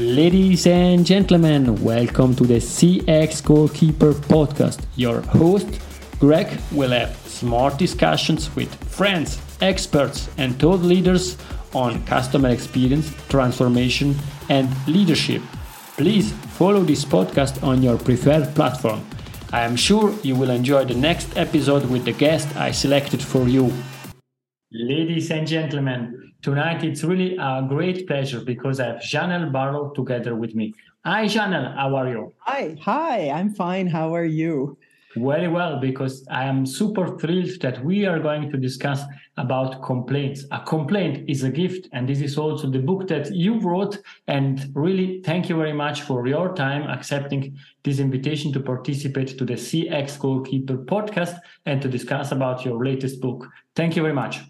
Ladies and gentlemen, welcome to the CX Goalkeeper podcast. Your host, Greg, will have smart discussions with friends, experts, and thought leaders on customer experience, transformation, and leadership. Please follow this podcast on your preferred platform. I am sure you will enjoy the next episode with the guest I selected for you. Ladies and gentlemen, tonight it's really a great pleasure because I have Janelle Barlow together with me. Hi, Janelle, how are you? Hi, hi, I'm fine. How are you? Very well, because I am super thrilled that we are going to discuss about complaints. A complaint is a gift, and this is also the book that you wrote. And really, thank you very much for your time accepting this invitation to participate to the CX Goalkeeper podcast and to discuss about your latest book. Thank you very much.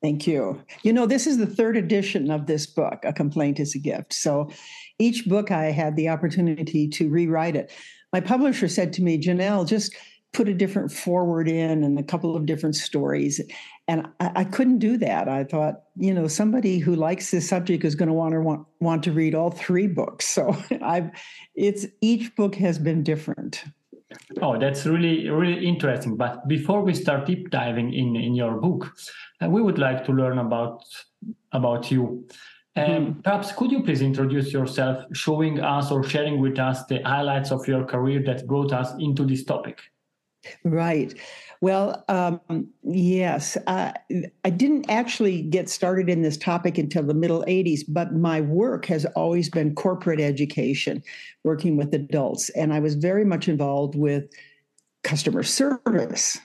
Thank you. You know, this is the third edition of this book, A Complaint is a Gift. So each book I had the opportunity to rewrite it. My publisher said to me, Janelle, just put a different forward in and a couple of different stories. And I, I couldn't do that. I thought, you know, somebody who likes this subject is going to want to want, want to read all three books. So I've it's each book has been different. Oh, that's really, really interesting. But before we start deep diving in, in your book, uh, we would like to learn about about you. Um, mm-hmm. Perhaps could you please introduce yourself, showing us or sharing with us the highlights of your career that brought us into this topic? Right. Well, um, yes, uh, I didn't actually get started in this topic until the middle 80s, but my work has always been corporate education, working with adults. And I was very much involved with customer service.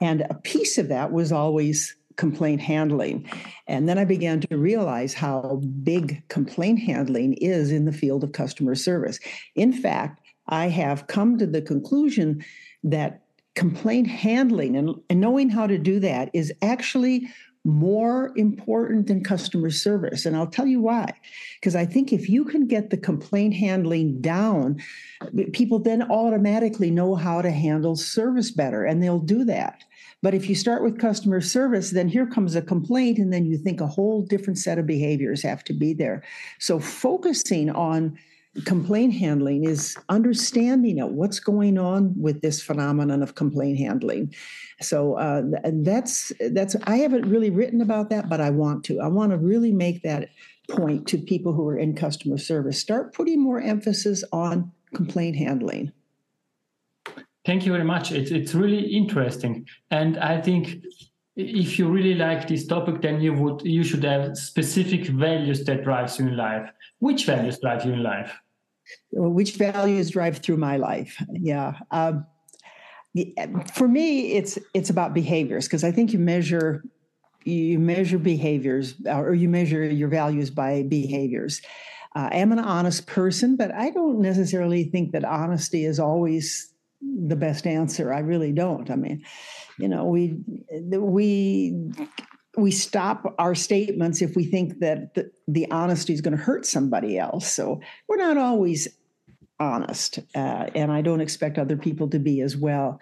And a piece of that was always complaint handling. And then I began to realize how big complaint handling is in the field of customer service. In fact, I have come to the conclusion that complaint handling and, and knowing how to do that is actually more important than customer service. And I'll tell you why. Because I think if you can get the complaint handling down, people then automatically know how to handle service better and they'll do that. But if you start with customer service, then here comes a complaint, and then you think a whole different set of behaviors have to be there. So focusing on complaint handling is understanding of what's going on with this phenomenon of complaint handling. So uh, that's that's i haven't really written about that but i want to. I want to really make that point to people who are in customer service. Start putting more emphasis on complaint handling. Thank you very much. It's, it's really interesting. And i think if you really like this topic then you would you should have specific values that drives you in life which values drive you in life? Which values drive through my life? Yeah. Um, for me, it's it's about behaviors because I think you measure you measure behaviors or you measure your values by behaviors. Uh, I am an honest person, but I don't necessarily think that honesty is always the best answer. I really don't. I mean, you know, we we we stop our statements if we think that the, the honesty is going to hurt somebody else. So we're not always honest, uh, and I don't expect other people to be as well.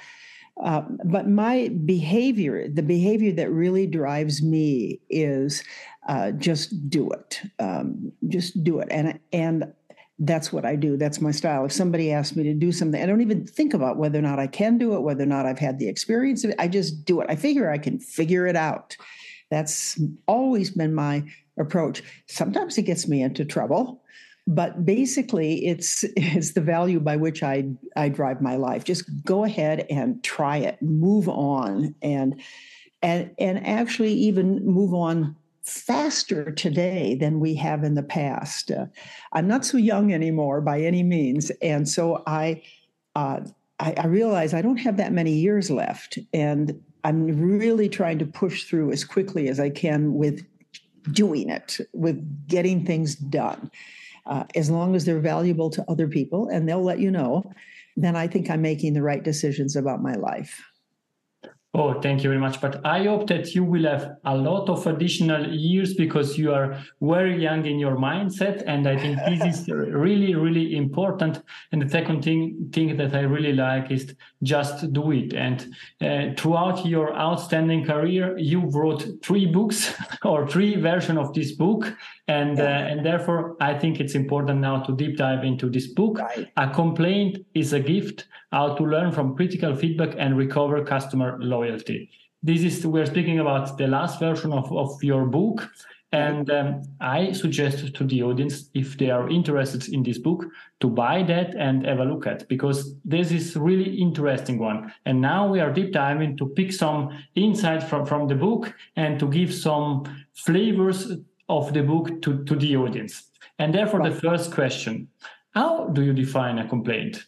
Uh, but my behavior, the behavior that really drives me, is uh, just do it. Um, just do it, and and that's what I do. That's my style. If somebody asks me to do something, I don't even think about whether or not I can do it, whether or not I've had the experience of it. I just do it. I figure I can figure it out. That's always been my approach. Sometimes it gets me into trouble, but basically it's it's the value by which I I drive my life. Just go ahead and try it, move on, and and and actually even move on faster today than we have in the past. Uh, I'm not so young anymore by any means, and so I. Uh, I, I realize I don't have that many years left, and I'm really trying to push through as quickly as I can with doing it, with getting things done. Uh, as long as they're valuable to other people and they'll let you know, then I think I'm making the right decisions about my life. Oh, thank you very much. But I hope that you will have a lot of additional years because you are very young in your mindset. And I think this is really, really important. And the second thing, thing that I really like is just do it. And uh, throughout your outstanding career, you wrote three books or three versions of this book. And uh, and therefore I think it's important now to deep dive into this book. Right. A complaint is a gift: how to learn from critical feedback and recover customer loyalty. This is we're speaking about the last version of, of your book. And um, I suggest to the audience, if they are interested in this book, to buy that and have a look at because this is really interesting one. And now we are deep diving to pick some insight from, from the book and to give some flavors of the book to, to the audience. And therefore, right. the first question how do you define a complaint?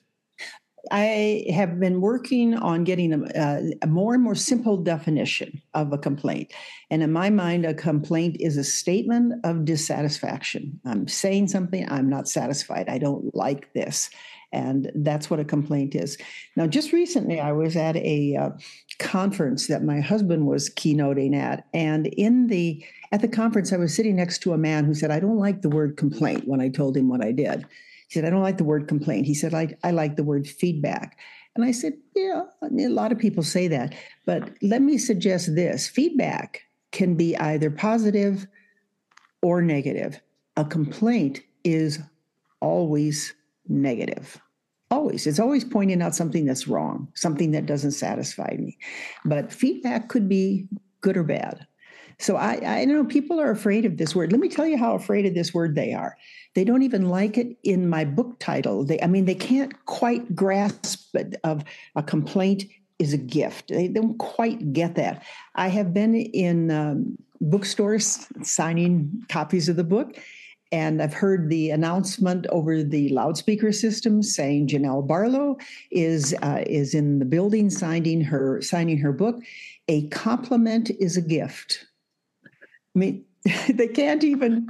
I have been working on getting a, a, more and more simple definition of a complaint. And in my mind, a complaint is a statement of dissatisfaction. I'm saying something, I'm not satisfied, I don't like this. And that's what a complaint is. Now, just recently, I was at a uh, conference that my husband was keynoting at. And in the at the conference, I was sitting next to a man who said, I don't like the word complaint when I told him what I did. He said, I don't like the word complaint. He said, I, I like the word feedback. And I said, Yeah, I mean, a lot of people say that. But let me suggest this feedback can be either positive or negative. A complaint is always negative. Always. It's always pointing out something that's wrong, something that doesn't satisfy me. But feedback could be good or bad. So I, I know people are afraid of this word. Let me tell you how afraid of this word they are. They don't even like it in my book title. They, I mean, they can't quite grasp of a complaint is a gift. They don't quite get that. I have been in um, bookstores signing copies of the book, and I've heard the announcement over the loudspeaker system saying Janelle Barlow is uh, is in the building signing her signing her book. A compliment is a gift. I mean, they can't even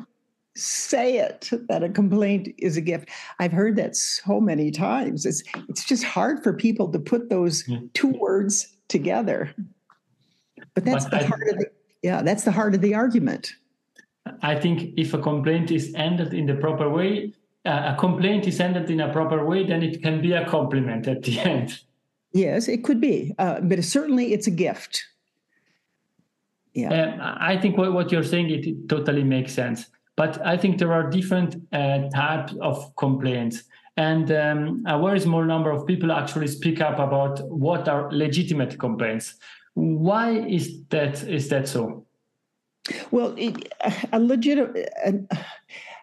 say it that a complaint is a gift. I've heard that so many times. It's it's just hard for people to put those two words together. But that's but the I, heart of the yeah, that's the heart of the argument. I think if a complaint is ended in the proper way, uh, a complaint is ended in a proper way, then it can be a compliment at the end. Yes, it could be, uh, but certainly it's a gift. Yeah. Uh, i think what, what you're saying it, it, totally makes sense. But i think there are different uh, types of complaints. And um, a very small number of people actually speak up about what are legitimate complaints. Why is that is that so well a legitimate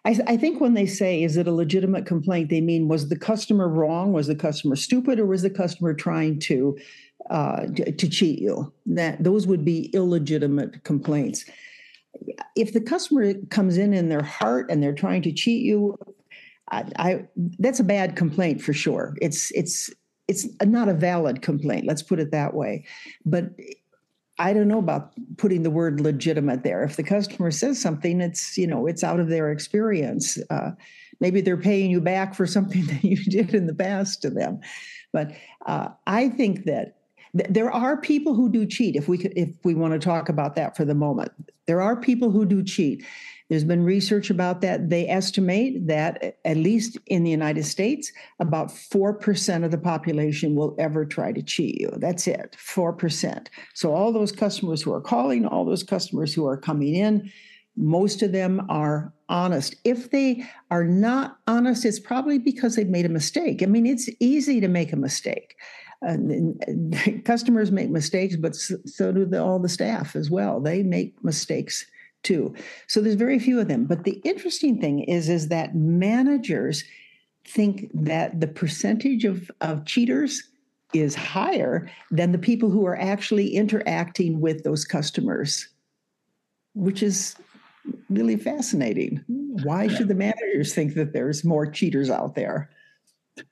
I, I think when they say is it a legitimate complaint they mean was the customer wrong was the customer stupid or was the customer trying to uh, to, to cheat you. That those would be illegitimate complaints. If the customer comes in in their heart and they're trying to cheat you, I, I that's a bad complaint for sure. It's it's it's not a valid complaint. Let's put it that way. But I don't know about putting the word legitimate there. If the customer says something, it's you know it's out of their experience. Uh, maybe they're paying you back for something that you did in the past to them. But uh, I think that there are people who do cheat if we could, if we want to talk about that for the moment. There are people who do cheat. There's been research about that. They estimate that at least in the united states about 4% of the population will ever try to cheat you. That's it 4% so all those customers who are calling all those customers who are coming in most of them are honest. If they are not honest, it's probably because they've made a mistake. I mean, it's easy to make a mistake customers make mistakes, but so do the, all the staff as well. They make mistakes too. So there's very few of them. But the interesting thing is, is that managers think that the percentage of, of cheaters is higher than the people who are actually interacting with those customers, which is really fascinating. Why should the managers think that there's more cheaters out there?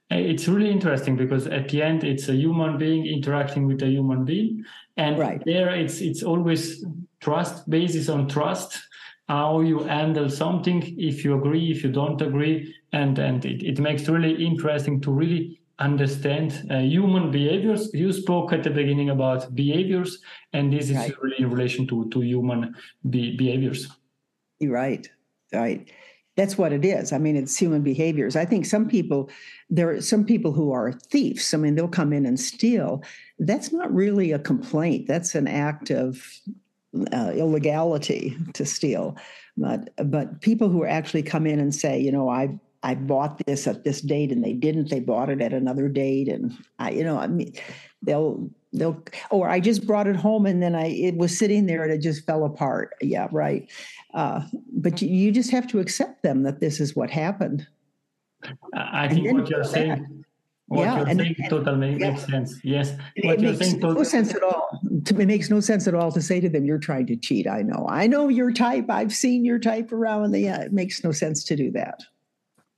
It's really interesting because at the end it's a human being interacting with a human being. And right. there it's it's always trust basis on trust how you handle something if you agree if you don't agree. And and it, it makes really interesting to really understand uh, human behaviors. You spoke at the beginning about behaviors and this is right. really in relation to to human be- behaviors. Right. Right that's what it is. I mean, it's human behaviors. I think some people, there are some people who are thieves. I mean, they'll come in and steal. That's not really a complaint. That's an act of uh, illegality to steal, but but people who actually come in and say, you know, I I bought this at this date and they didn't. They bought it at another date, and I, you know, I mean, they'll they'll or I just brought it home and then I it was sitting there and it just fell apart. Yeah, right. Uh, but you, you just have to accept them that this is what happened. I think what you're saying what yeah, you're and, saying and, totally yeah. makes sense. Yes, what it you're makes saying no sense at all. It makes no sense at all to say to them, "You're trying to cheat." I know, I know your type. I've seen your type around. The, yeah, it makes no sense to do that.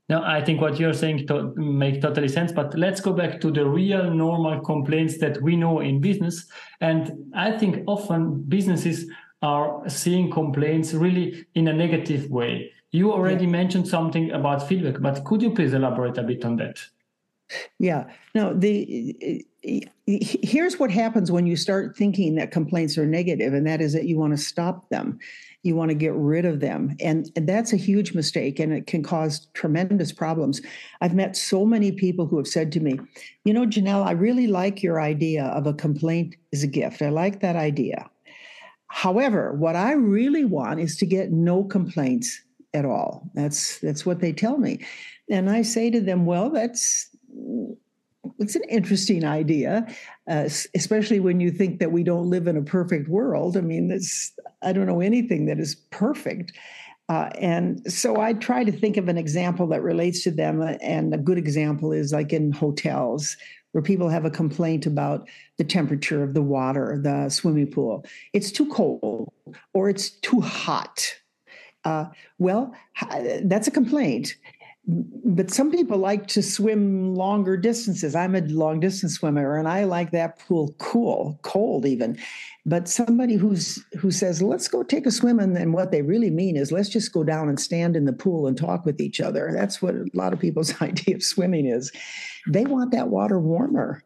No, I think what you're saying to make totally sense. But let's go back to the real normal complaints that we know in business. And I think often businesses are seeing complaints really in a negative way. You already yeah. mentioned something about feedback, but could you please elaborate a bit on that? Yeah. No, the here's what happens when you start thinking that complaints are negative, and that is that you want to stop them. You want to get rid of them. And, that's a huge mistake, and it can cause tremendous problems. I've met so many people who have said to me, You know, Janelle, I really like your idea of a complaint is a gift. I like that idea. However, what I really want is to get no complaints at all. That's that's what they tell me. And I say to them, well, that's it's an interesting idea, uh, especially when you think that we don't live in a perfect world. I mean, this I don't know anything that is perfect. Uh, and so I try to think of an example that relates to them. Uh, and a good example is like in hotels where people have a complaint about the temperature of the water, the swimming pool. It's too cold or it's too hot. Uh, well, that's a complaint but some people like to swim longer distances. I'm a long distance swimmer and I like that pool cool, cold even. But somebody who's who says, let's go take a swim, and then what they really mean is let's just go down and stand in the pool and talk with each other. That's what a lot of people's idea of swimming is. They want that water warmer.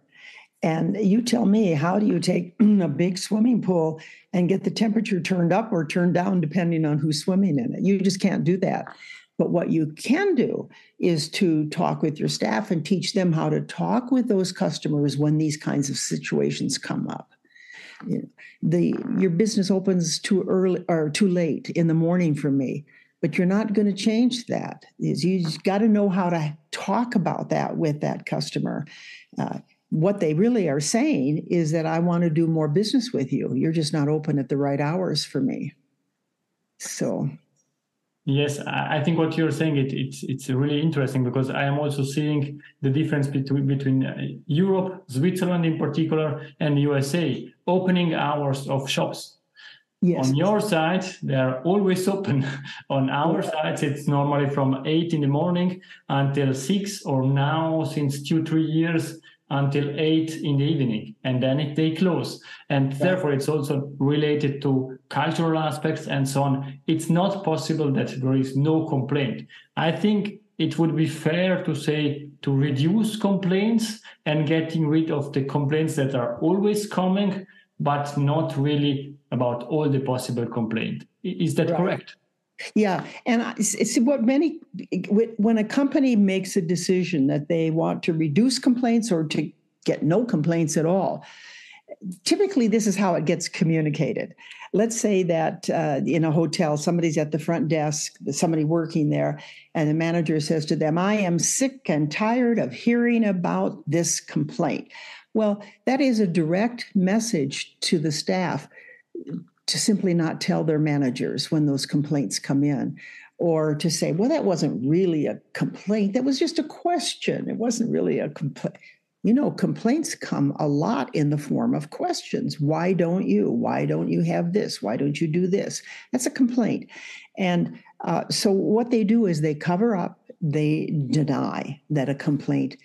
And you tell me, how do you take a big swimming pool and get the temperature turned up or turned down depending on who's swimming in it? You just can't do that. But what you can do is to talk with your staff and teach them how to talk with those customers when these kinds of situations come up. The your business opens too early or too late in the morning for me, but you're not going to change that. You've got to know how to talk about that with that customer. Uh, what they really are saying is that I want to do more business with you. You're just not open at the right hours for me. So Yes, I think what you're saying it, it's it's really interesting because I am also seeing the difference between between uh, Europe, Switzerland in particular, and USA opening hours of shops. Yes. On your side, they are always open. On our side, it's normally from eight in the morning until six, or now since two three years until eight in the evening, and then it, they close. And therefore, it's also related to cultural aspects and so on. It's not possible that there is no complaint. I think it would be fair to say to reduce complaints and getting rid of the complaints that are always coming, but not really about all the possible complaint. Is that right. correct? Yeah, and it's what many when a company makes a decision that they want to reduce complaints or to get no complaints at all. Typically, this is how it gets communicated. Let's say that uh, in a hotel, somebody's at the front desk, somebody working there, and the manager says to them, I am sick and tired of hearing about this complaint. Well, that is a direct message to the staff to simply not tell their managers when those complaints come in or to say, well, that wasn't really a complaint. That was just a question. It wasn't really a complaint. You know, complaints come a lot in the form of questions. Why don't you? Why don't you have this? Why don't you do this? That's a complaint. And uh, so what they do is they cover up, they deny that a complaint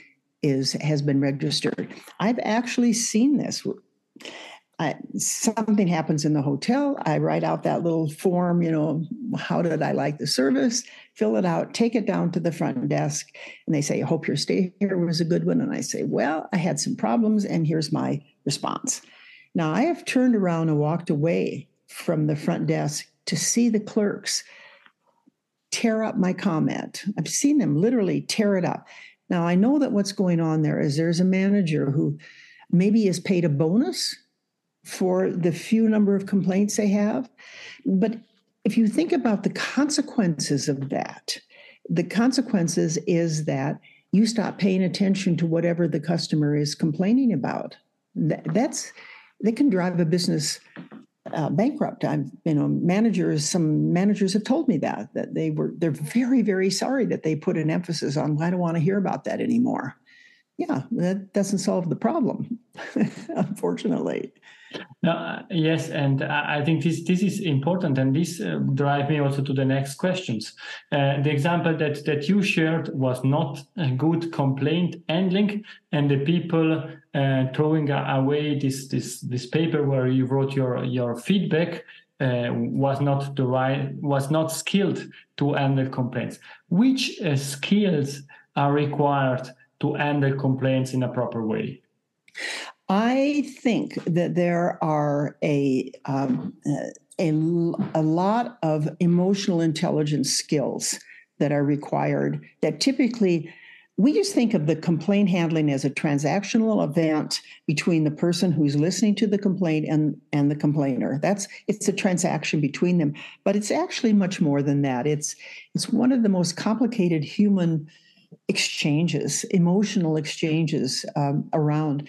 is has been registered. I've actually seen this. I, something happens in the hotel. I write out that little form, you know, how did I like the service? Fill it out, take it down to the front desk, and they say, I hope your stay here was a good one. And I say, Well, I had some problems, and here's my response. Now, I have turned around and walked away from the front desk to see the clerks tear up my comment. I've seen them literally tear it up. Now, I know that what's going on there is there's a manager who maybe is paid a bonus for the few number of complaints they have. But if you think about the consequences of that, the consequences is that you stop paying attention to whatever the customer is complaining about. That, that's they can drive a business uh, bankrupt. I'm, you know, managers. Some managers have told me that that they were they're very very sorry that they put an emphasis on. I don't want to hear about that anymore. Yeah, that doesn't solve the problem, unfortunately. No, yes, and I think this this is important, and this uh, drive me also to the next questions. Uh, the example that that you shared was not a good complaint handling, and the people uh, throwing away this this this paper where you wrote your your feedback uh, was not the right was not skilled to handle complaints. Which uh, skills are required to handle complaints in a proper way? I think that there are a, um, a, a lot of emotional intelligence skills that are required that typically we just think of the complaint handling as a transactional event between the person who's listening to the complaint and, and the complainer. That's it's a transaction between them, but it's actually much more than that. It's it's one of the most complicated human exchanges, emotional exchanges um, around.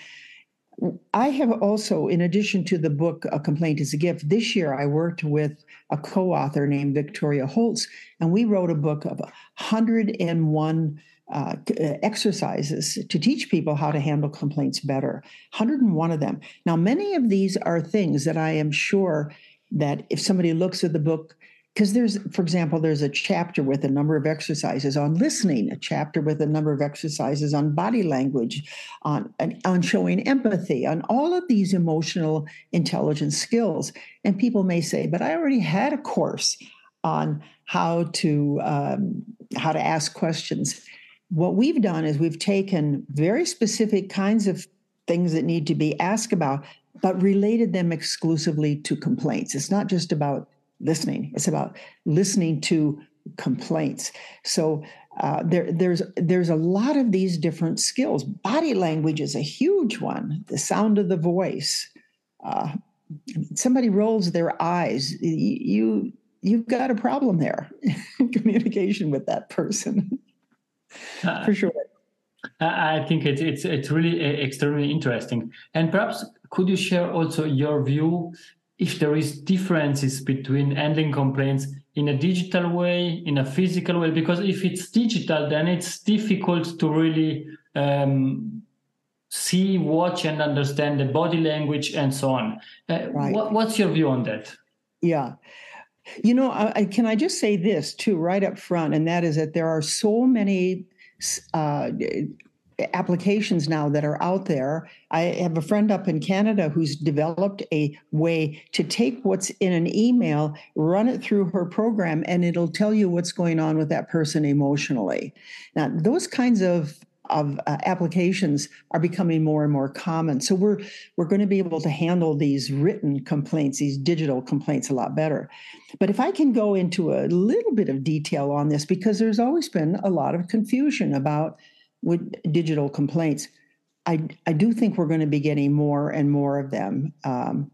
I have also, in addition to the book A Complaint is a Gift, this year I worked with a co author named Victoria Holtz, and we wrote a book of 101 uh, exercises to teach people how to handle complaints better. 101 of them. Now, many of these are things that I am sure that if somebody looks at the book, because there's for example there's a chapter with a number of exercises on listening a chapter with a number of exercises on body language on on showing empathy on all of these emotional intelligence skills. And people may say but i already had a course on how to um, how to ask questions. What we've done is we've taken very specific kinds of things that need to be asked about but related them exclusively to complaints. It's not just about listening. It's about listening to complaints. So uh, there, there's there's a lot of these different skills. Body language is a huge one. The sound of the voice. Uh, somebody rolls their eyes. You you've got a problem there. Communication with that person, uh, for sure. I think it's it's it's really extremely interesting. And perhaps could you share also your view if there is differences between handling complaints in a digital way, in a physical way, because if it's digital, then it's difficult to really um, see, watch, and understand the body language and so on. Uh, right. what, what's your view on that? Yeah. You know, I, can I just say this too, right up front, and that is that there are so many uh, applications now that are out there. I have a friend up in Canada who's developed a way to take what's in an email, run it through her program, and it'll tell you what's going on with that person emotionally. Now, those kinds of of uh, applications are becoming more and more common. So we're we're going to be able to handle these written complaints, these digital complaints a lot better. But if I can go into a little bit of detail on this because there's always been a lot of confusion about with digital complaints, I, I do think we're going to be getting more and more of them. Um,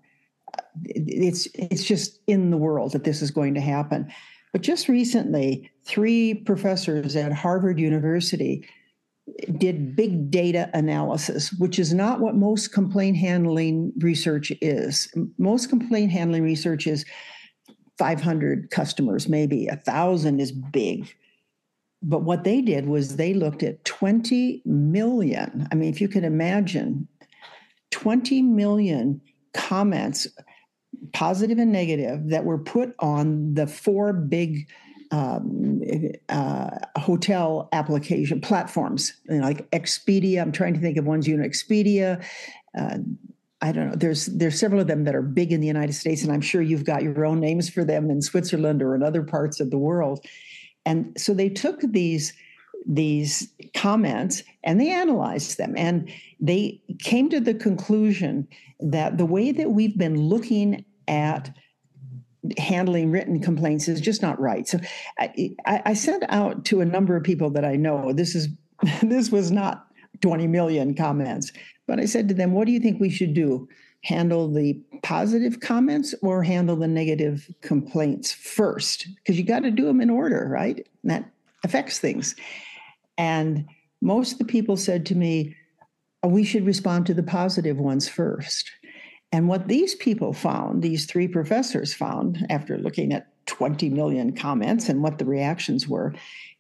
it's it's just in the world that this is going to happen. But just recently, three professors at Harvard University did big data analysis, which is not what most complaint handling research is. Most complaint handling research is 500 customers, maybe a thousand is big. But what they did was they looked at 20 million. I mean, if you can imagine, 20 million comments, positive and negative, that were put on the four big um, uh, hotel application platforms, you know, like Expedia. I'm trying to think of ones. You know, Expedia. Uh, I don't know. There's there's several of them that are big in the United States, and I'm sure you've got your own names for them in Switzerland or in other parts of the world. And so they took these these comments and they analyzed them and they came to the conclusion that the way that we've been looking at handling written complaints is just not right. So I, I sent out to a number of people that I know. This is this was not 20 million comments, but I said to them, "What do you think we should do handle the positive comments or handle the negative complaints first? Because you got to do them in order, right? And that affects things. And most of the people said to me, oh, we should respond to the positive ones first. And what these people found, these three professors found after looking at 20 million comments and what the reactions were,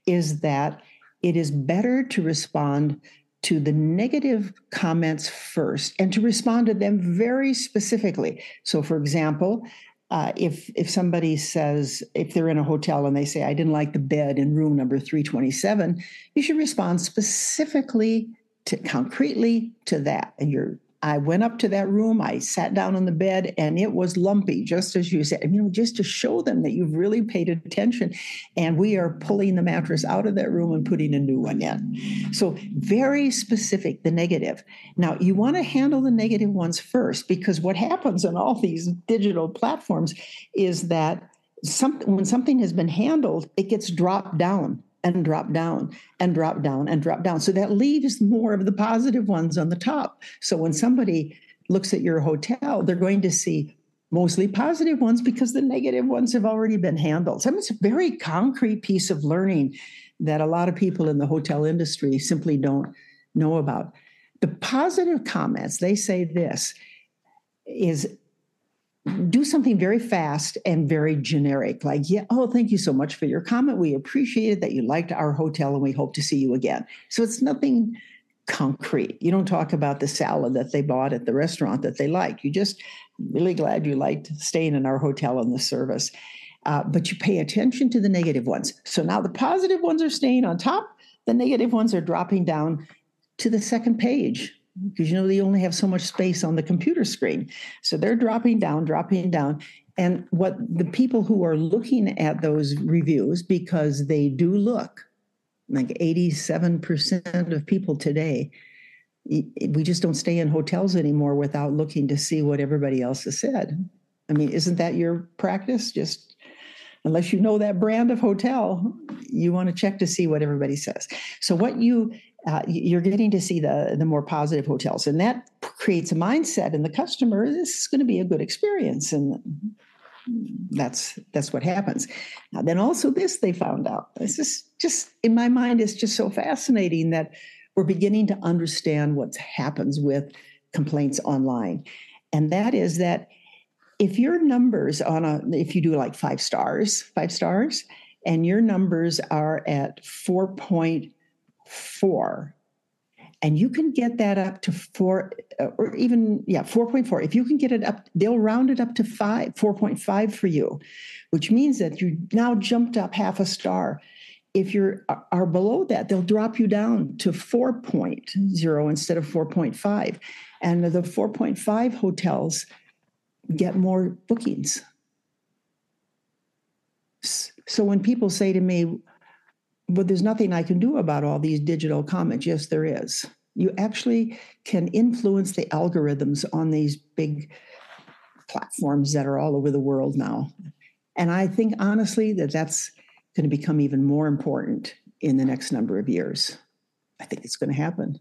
is that it is better to respond to the negative comments first and to respond to them very specifically. So, for example, uh, if if somebody says if they're in a hotel and they say I didn't like the bed in room number 327, you should respond specifically to concretely to that. And you're I went up to that room, I sat down on the bed, and it was lumpy, just as you said. You know, just to show them that you've really paid attention. And we are pulling the mattress out of that room and putting a new one in. So, very specific, the negative. Now, you want to handle the negative ones first, because what happens on all these digital platforms is that some, when something has been handled, it gets dropped down and drop down and drop down and drop down. So that leaves more of the positive ones on the top. So when somebody looks at your hotel, they're going to see mostly positive ones because the negative ones have already been handled. So it's a very concrete piece of learning that a lot of people in the hotel industry simply don't know about. The positive comments, they say this is do something very fast and very generic, like, yeah, oh, thank you so much for your comment. We appreciated that you liked our hotel and we hope to see you again. So it's nothing concrete. You don't talk about the salad that they bought at the restaurant that they liked. You just really glad you liked staying in our hotel and the service. Uh, but you pay attention to the negative ones. So now the positive ones are staying on top, the negative ones are dropping down to the second page because you know they only have so much space on the computer screen. So they're dropping down, dropping down. And what the people who are looking at those reviews, because they do look, like 87% of people today, we just don't stay in hotels anymore without looking to see what everybody else has said. I mean, isn't that your practice? Just unless you know that brand of hotel, you want to check to see what everybody says. So, what you uh, you're getting to see the the more positive hotels, and that creates a mindset in the customer. This is going to be a good experience, and that's that's what happens. Now, then also this they found out. This is just in my mind is just so fascinating that we're beginning to understand what happens with complaints online, and that is that if your numbers on a if you do like five stars, five stars, and your numbers are at four point four. And you can get that up to four uh, or even yeah 4.4 if you can get it up they'll round it up to 5 4.5 for you which means that you now jumped up half a star. If you're are below that they'll drop you down to 4.0 instead of 4.5 and the 4.5 hotels get more bookings. So when people say to me but there's nothing I can do about all these digital comments. Yes, there is. You actually can influence the algorithms on these big platforms that are all over the world now. And I think honestly that that's going to become even more important in the next number of years. I think it's going to happen.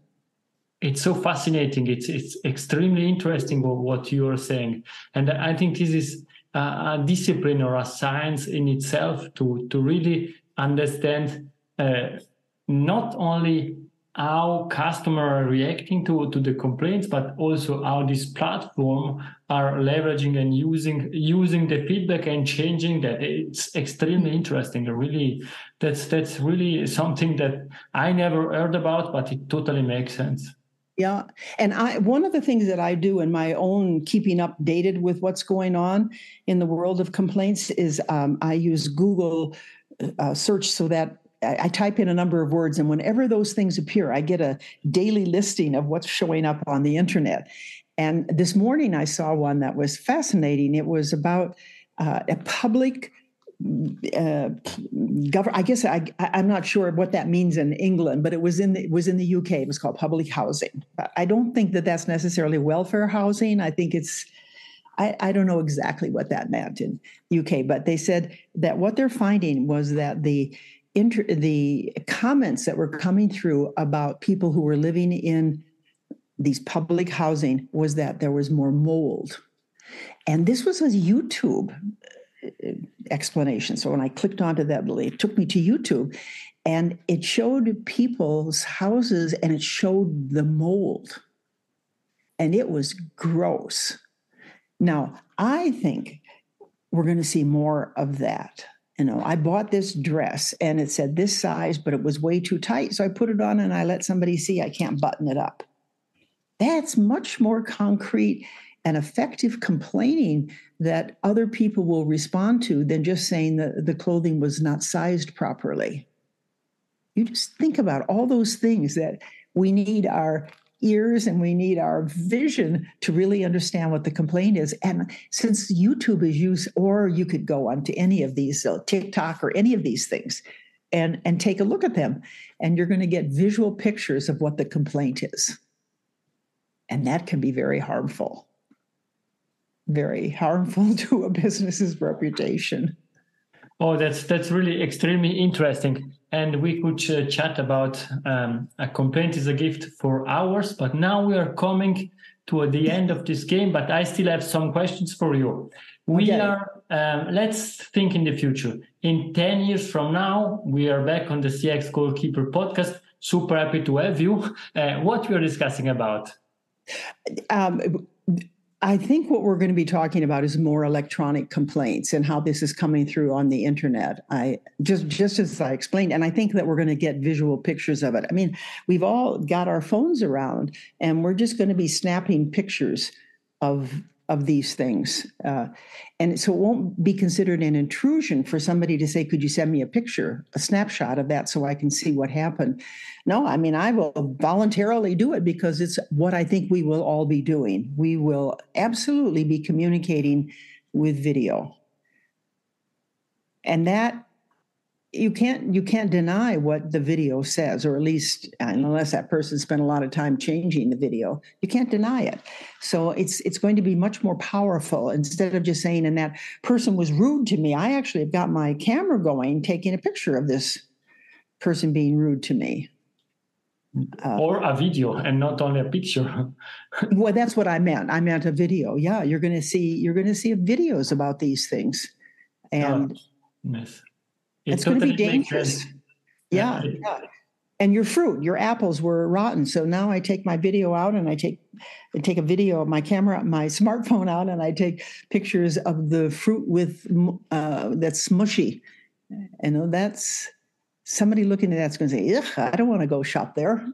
It's so fascinating. It's it's extremely interesting what you are saying, and I think this is a discipline or a science in itself to to really understand uh, not only how customers are reacting to, to the complaints, but also how this platform are leveraging and using using the feedback and changing that. It's extremely interesting. Really, that's that's really something that I never heard about, but it totally makes sense. Yeah, and I one of the things that I do in my own keeping updated with what's going on in the world of complaints is um, I use Google uh, search so that I, type in a number of words, and whenever those things appear, I get a daily listing of what's showing up on the internet. And this morning, I saw one that was fascinating. It was about uh, a public uh, government. I guess I, am not sure what that means in England, but it was in the, it was in the UK. It was called public housing. I don't think that that's necessarily welfare housing. I think it's I, I, don't know exactly what that meant in UK, but they said that what they're finding was that the inter- the comments that were coming through about people who were living in these public housing was that there was more mold. And this was a YouTube uh, explanation. So when I clicked onto that, it took me to YouTube and it showed people's houses and it showed the mold. And it was gross. Now, I think we're going to see more of that. You know, I bought this dress and it said this size, but it was way too tight. So I put it on and I let somebody see I can't button it up. That's much more concrete and effective complaining that other people will respond to than just saying that the clothing was not sized properly. You just think about all those things that we need our ears and we need our vision to really understand what the complaint is. And since YouTube is used, or you could go onto any of these, uh, TikTok or any of these things, and and take a look at them, and you're going to get visual pictures of what the complaint is, and that can be very harmful. Very harmful to a business's reputation. Oh, that's that's really extremely interesting, and we could uh, chat about um, a complaint is a gift for hours. But now we are coming to the end of this game. But I still have some questions for you. We okay. are. Um, let's think in the future. In ten years from now, we are back on the CX Goalkeeper podcast. Super happy to have you. Uh, what we are discussing about? Um, I think what we're going to be talking about is more electronic complaints and how this is coming through on the internet. I just just as I explained, and I think that we're going to get visual pictures of it. I mean, we've all got our phones around, and we're just going to be snapping pictures of of these things. Uh, and so it won't be considered an intrusion for somebody to say, Could you send me a picture, a snapshot of that so I can see what happened? No, I mean, I will voluntarily do it because it's what I think we will all be doing. We will absolutely be communicating with video. And that you can't you can't deny what the video says or at least unless that person spent a lot of time changing the video you can't deny it. So it's it's going to be much more powerful instead of just saying and that person was rude to me. I actually have got my camera going taking a picture of this person being rude to me. Uh, or a video and not only a picture. Well that's what i meant. I meant a video. Yeah you're going to see you're going to see videos about these things. And oh, yes it's going to be dangerous. Yeah, yeah. And your fruit, your apples were rotten. So now I take my video out and I take I take a video of my camera, my smartphone out, and I take pictures of the fruit with uh, that's mushy. And that's somebody looking at that's going to say, I don't want to go shop there.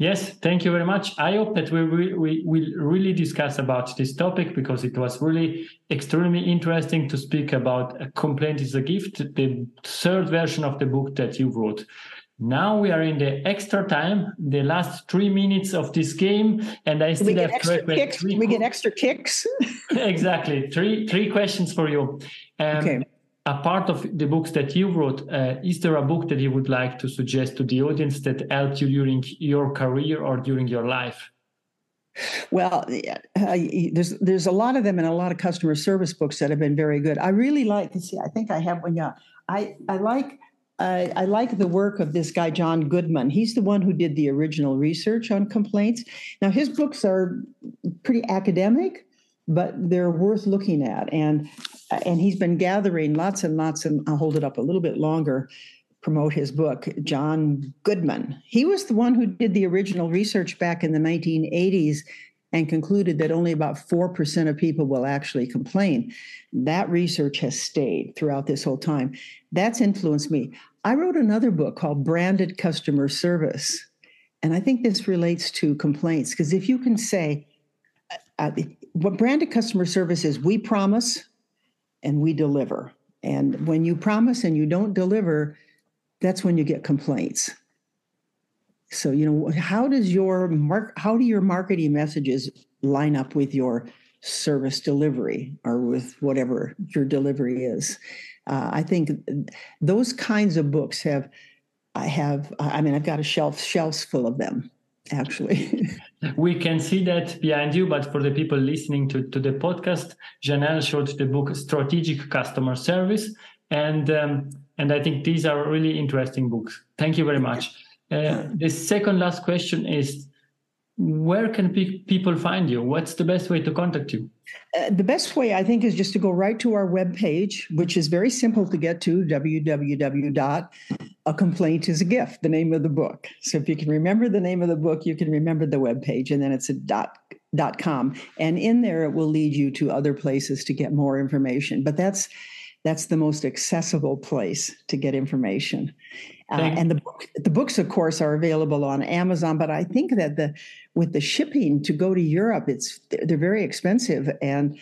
Yes, thank you very much. I hope that we will we will really discuss about this topic because it was really extremely interesting to speak about a complaint is a gift, the third version of the book that you wrote. Now we are in the extra time, the last three minutes of this game, and I still we have extra kicks. we get extra kicks. exactly, three three questions for you. Um, okay a part of the books that you wrote, uh, is there a book that you would like to suggest to the audience that helped you during your career or during your life? Well, uh, there's there's a lot of them and a lot of customer service books that have been very good. I really like. See, I think I have one. Yeah, I I like. I, I like the work of this guy John Goodman. He's the one who did the original research on complaints. Now his books are pretty academic, but they're worth looking at. And and he's been gathering lots and lots and I'll hold it up a little bit longer promote his book John Goodman. He was the one who did the original research back in the 1980s and concluded that only about 4% of people will actually complain. That research has stayed throughout this whole time. That's influenced me. I wrote another book called Branded Customer Service. And I think this relates to complaints because if you can say, uh, what branded customer service is, we promise and we deliver. And when you promise and you don't deliver, that's when you get complaints. So, you know, how does your mark how do your marketing messages line up with your service delivery or with whatever your delivery is? Uh, I think those kinds of books have I have I mean I've got a shelf shelves full of them actually. we can see that behind you, but for the people listening to, to the podcast, Janelle showed the book Strategic Customer Service. And um, and I think these are really interesting books. Thank you very much. Uh, the second last question is where can pe- people find you? What's the best way to contact you? Uh, the best way, I think, is just to go right to our webpage, which is very simple to get to www.a complaint is a gift, the name of the book. So if you can remember the name of the book, you can remember the webpage, and then it's a dot dot com. And in there it will lead you to other places to get more information. But that's that's the most accessible place to get information. Uh, and the book, the books of course are available on amazon but i think that the with the shipping to go to europe it's they're very expensive. And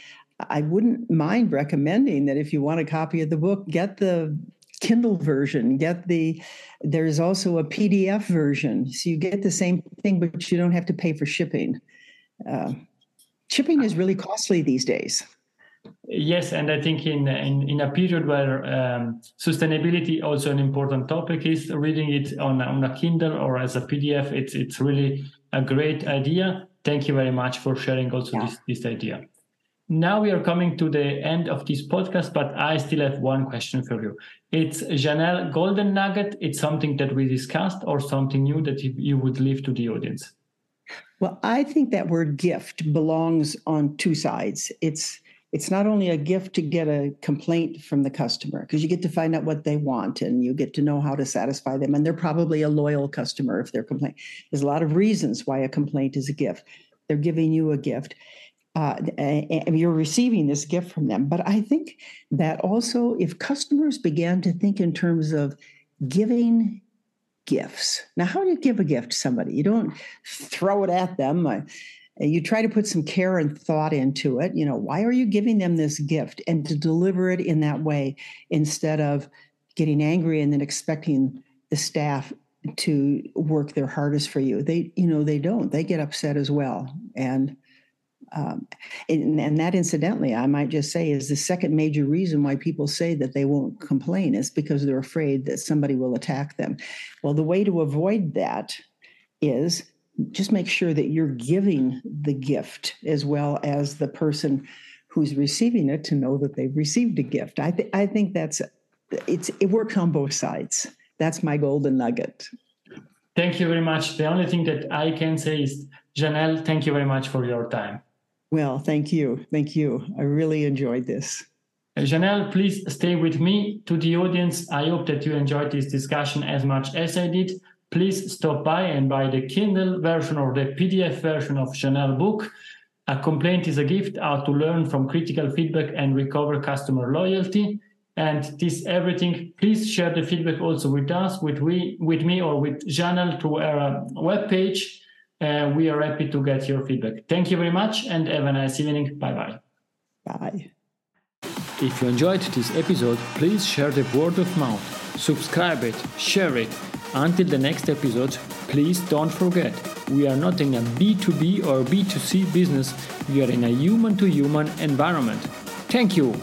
i wouldn't mind recommending that if you want a copy of the book get the kindle version get the there's also a pdf version so you get the same thing but you don't have to pay for shipping uh, shipping is really costly these days. Yes, and I think in in, in a period where um, sustainability also an important topic is reading it on on a Kindle or as a PDF, it's it's really a great idea. Thank you very much for sharing also yeah. this this idea. Now we are coming to the end of this podcast, but I still have one question for you. It's Janelle Golden Nugget. It's something that we discussed or something new that you would leave to the audience. Well, I think that word gift belongs on two sides. It's it's not only a gift to get a complaint from the customer because you get to find out what they want and you get to know how to satisfy them and they're probably a loyal customer if they're complaint there's a lot of reasons why a complaint is a gift they're giving you a gift uh, you're receiving this gift from them but i think that also if customers began to think in terms of giving gifts. Now, how do you give a gift to somebody? You don't throw it at them. Uh, you try to put some care and thought into it. You know, why are you giving them this gift? And to deliver it in that way instead of getting angry and then expecting the staff to work their hardest for you. They, you know, they don't. They get upset as well. And um, and, and, that, incidentally, I might just say, is the second major reason why people say that they won't complain is because they're afraid that somebody will attack them. Well, the way to avoid that is just make sure that you're giving the gift as well as the person who's receiving it to know that they've received a gift. I, th- I think that's it's it works on both sides. That's my golden nugget. Thank you very much. The only thing that I can say is, Janelle, thank you very much for your time. Well, thank you. Thank you. I really enjoyed this. Uh, Janelle, please stay with me. To the audience, I hope that you enjoyed this discussion as much as I did. Please stop by and buy the Kindle version or the PDF version of Janelle book. A complaint is a gift, how to learn from critical feedback and recover customer loyalty. And this everything, please share the feedback also with us, with we, with me or with Janelle through our webpage uh, we are happy to get your feedback. Thank you very much and have a nice evening. Bye bye. Bye. If you enjoyed this episode, please share the word of mouth, subscribe it, share it. Until the next episode, please don't forget we are not in a B2B or B2C business, we are in a human to human environment. Thank you.